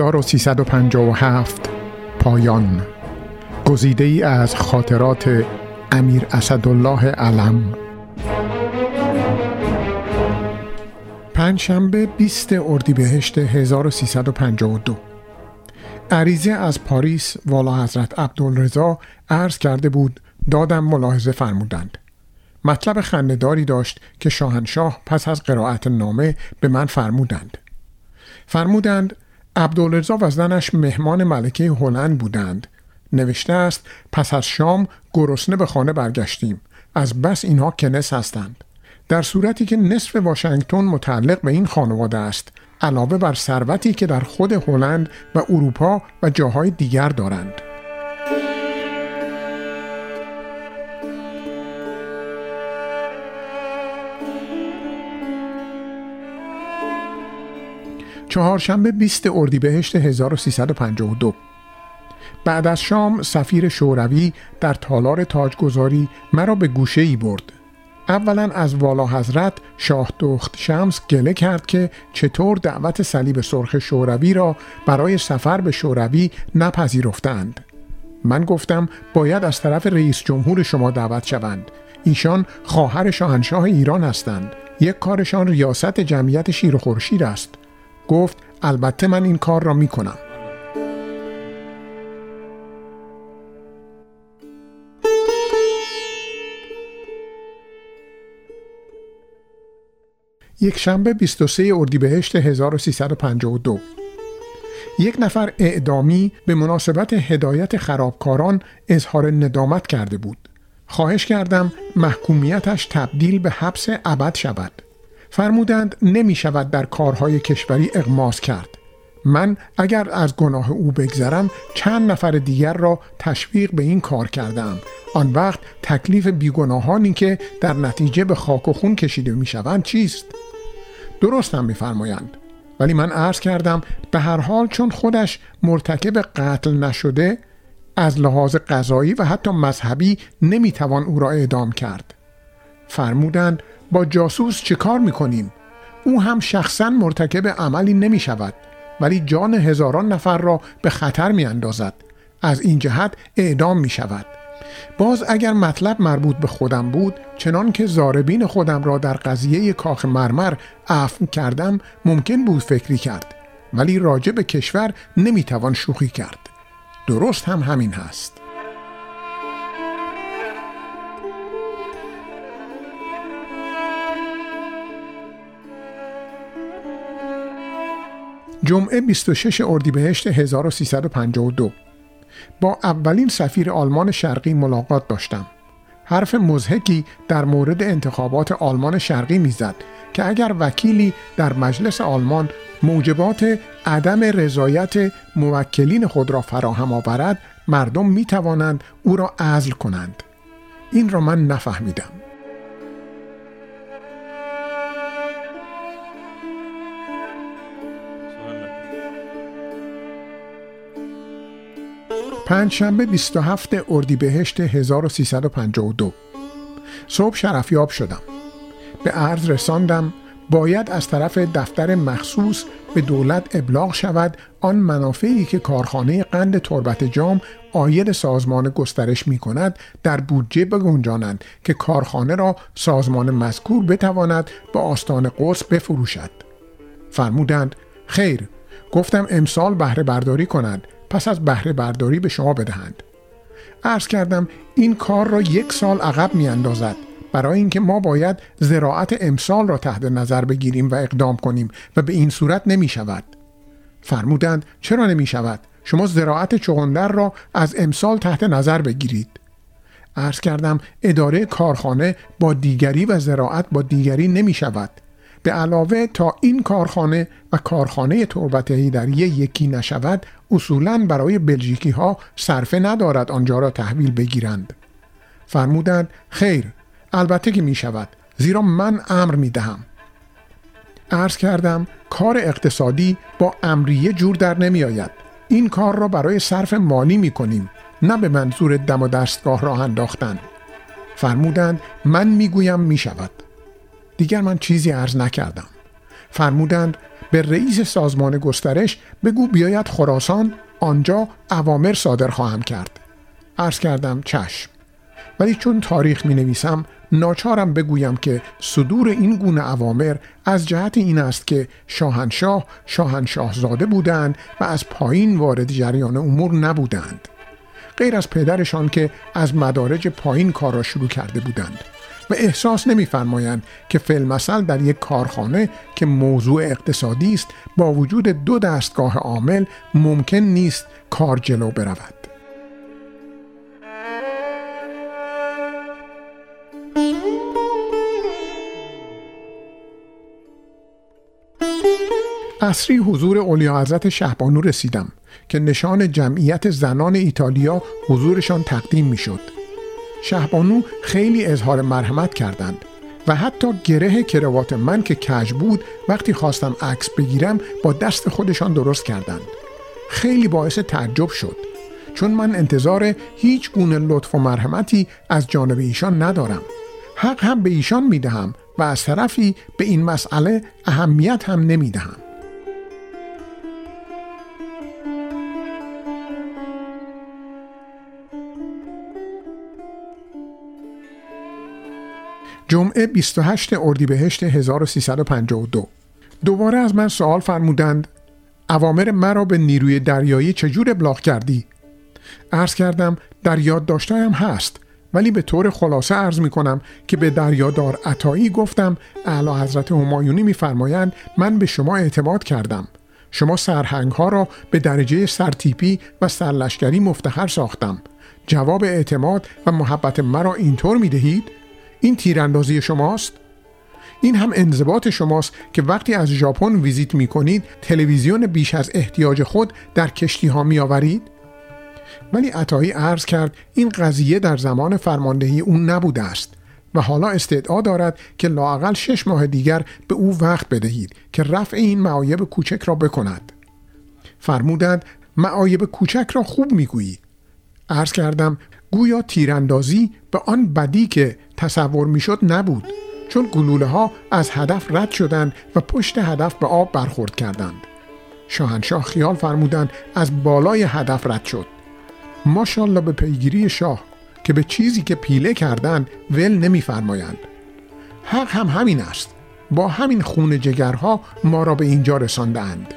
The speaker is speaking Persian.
1357 پایان. گزیده ای از خاطرات امیر اسدالله علم. پنجشنبه 20 اردیبهشت 1352 عریضه از پاریس والا حضرت عبدالرضا عرض کرده بود دادم ملاحظه فرمودند. مطلب خندهداری داشت که شاهنشاه پس از قرائت نامه به من فرمودند. فرمودند عبدالرضا و زنش مهمان ملکه هلند بودند. نوشته است پس از شام گرسنه به خانه برگشتیم. از بس اینها کنس هستند. در صورتی که نصف واشنگتن متعلق به این خانواده است علاوه بر ثروتی که در خود هلند و اروپا و جاهای دیگر دارند. چهارشنبه 20 اردیبهشت 1352 بعد از شام سفیر شوروی در تالار تاجگذاری مرا به گوشه ای برد. اولا از والا حضرت شاه دخت شمس گله کرد که چطور دعوت صلیب سرخ شوروی را برای سفر به شوروی نپذیرفتند. من گفتم باید از طرف رئیس جمهور شما دعوت شوند. ایشان خواهر شاهنشاه ایران هستند. یک کارشان ریاست جمعیت شیر و خورشید است. گفت البته من این کار را می کنم یک شنبه 23 اردیبهشت 1352 یک نفر اعدامی به مناسبت هدایت خرابکاران اظهار ندامت کرده بود. خواهش کردم محکومیتش تبدیل به حبس ابد شود. فرمودند نمی شود در کارهای کشوری اغماس کرد. من اگر از گناه او بگذرم چند نفر دیگر را تشویق به این کار کردم آن وقت تکلیف بیگناهانی که در نتیجه به خاک و خون کشیده می شوند چیست؟ درست هم میفرمایند. ولی من عرض کردم به هر حال چون خودش مرتکب قتل نشده از لحاظ قضایی و حتی مذهبی نمی‌توان او را اعدام کرد. فرمودند با جاسوس چه کار می‌کنیم؟ او هم شخصا مرتکب عملی نمی شود ولی جان هزاران نفر را به خطر می اندازد. از این جهت اعدام می شود. باز اگر مطلب مربوط به خودم بود چنان که زاربین خودم را در قضیه کاخ مرمر عفو کردم ممکن بود فکری کرد ولی راجع به کشور نمی‌توان شوخی کرد درست هم همین هست جمعه 26 اردیبهشت 1352 با اولین سفیر آلمان شرقی ملاقات داشتم. حرف مزهکی در مورد انتخابات آلمان شرقی می‌زد که اگر وکیلی در مجلس آلمان موجبات عدم رضایت موکلین خود را فراهم آورد مردم می توانند او را عزل کنند. این را من نفهمیدم. پنجشنبه 27 اردیبهشت 1352 صبح شرفیاب شدم. به عرض رساندم باید از طرف دفتر مخصوص به دولت ابلاغ شود آن منافعی که کارخانه قند تربت جام آید سازمان گسترش می کند در بودجه بگنجانند که کارخانه را سازمان مذکور بتواند به آستان قدس بفروشد. فرمودند خیر گفتم امسال بهره برداری کنند پس از بهره برداری به شما بدهند. عرض کردم این کار را یک سال عقب می اندازد برای اینکه ما باید زراعت امسال را تحت نظر بگیریم و اقدام کنیم و به این صورت نمی شود فرمودند چرا نمی شود شما زراعت چغندر را از امسال تحت نظر بگیرید. عرض کردم اداره کارخانه با دیگری و زراعت با دیگری نمی شود به علاوه تا این کارخانه و کارخانه تربت هیدری یکی نشود اصولا برای بلژیکی ها صرفه ندارد آنجا را تحویل بگیرند. فرمودند خیر البته که می شود زیرا من امر می دهم. عرض کردم کار اقتصادی با امریه جور در نمی آید. این کار را برای صرف مالی می کنیم نه به منظور دم و دستگاه راه انداختن. فرمودند من می‌گویم می شود. دیگر من چیزی عرض نکردم. فرمودند به رئیس سازمان گسترش بگو بیاید خراسان آنجا اوامر صادر خواهم کرد. عرض کردم چشم. ولی چون تاریخ می نویسم ناچارم بگویم که صدور این گونه اوامر از جهت این است که شاهنشاه شاهنشاه زاده بودند و از پایین وارد جریان امور نبودند. غیر از پدرشان که از مدارج پایین کار را شروع کرده بودند. و احساس نمیفرمایند که فیلمسل در یک کارخانه که موضوع اقتصادی است با وجود دو دستگاه عامل ممکن نیست کار جلو برود اصری حضور اولیا حضرت شهبانو رسیدم که نشان جمعیت زنان ایتالیا حضورشان تقدیم می. شهبانو خیلی اظهار مرحمت کردند و حتی گره کروات من که کج بود وقتی خواستم عکس بگیرم با دست خودشان درست کردند. خیلی باعث تعجب شد چون من انتظار هیچ گونه لطف و مرحمتی از جانب ایشان ندارم. حق هم به ایشان می دهم و از طرفی به این مسئله اهمیت هم نمی جمعه 28 اردیبهشت 1352 دوباره از من سوال فرمودند اوامر مرا به نیروی دریایی چجور ابلاغ کردی؟ عرض کردم در یادداشتهایم هست ولی به طور خلاصه عرض می کنم که به دریادار عطایی گفتم اعلی حضرت همایونی میفرمایند من به شما اعتماد کردم شما سرهنگ ها را به درجه سرتیپی و سرلشکری مفتخر ساختم جواب اعتماد و محبت مرا اینطور می دهید؟ این تیراندازی شماست؟ این هم انضباط شماست که وقتی از ژاپن ویزیت می کنید تلویزیون بیش از احتیاج خود در کشتی ها می آورید؟ ولی عطایی عرض کرد این قضیه در زمان فرماندهی اون نبوده است و حالا استدعا دارد که لاقل شش ماه دیگر به او وقت بدهید که رفع این معایب کوچک را بکند فرمودند معایب کوچک را خوب می‌گویی عرض کردم گویا تیراندازی به آن بدی که تصور می‌شد نبود چون گلوله ها از هدف رد شدند و پشت هدف به آب برخورد کردند. شاهنشاه خیال فرمودند از بالای هدف رد شد. ماشالله به پیگیری شاه که به چیزی که پیله کردند ول نمیفرمایند. حق هم همین است. با همین خون جگرها ما را به اینجا رساندند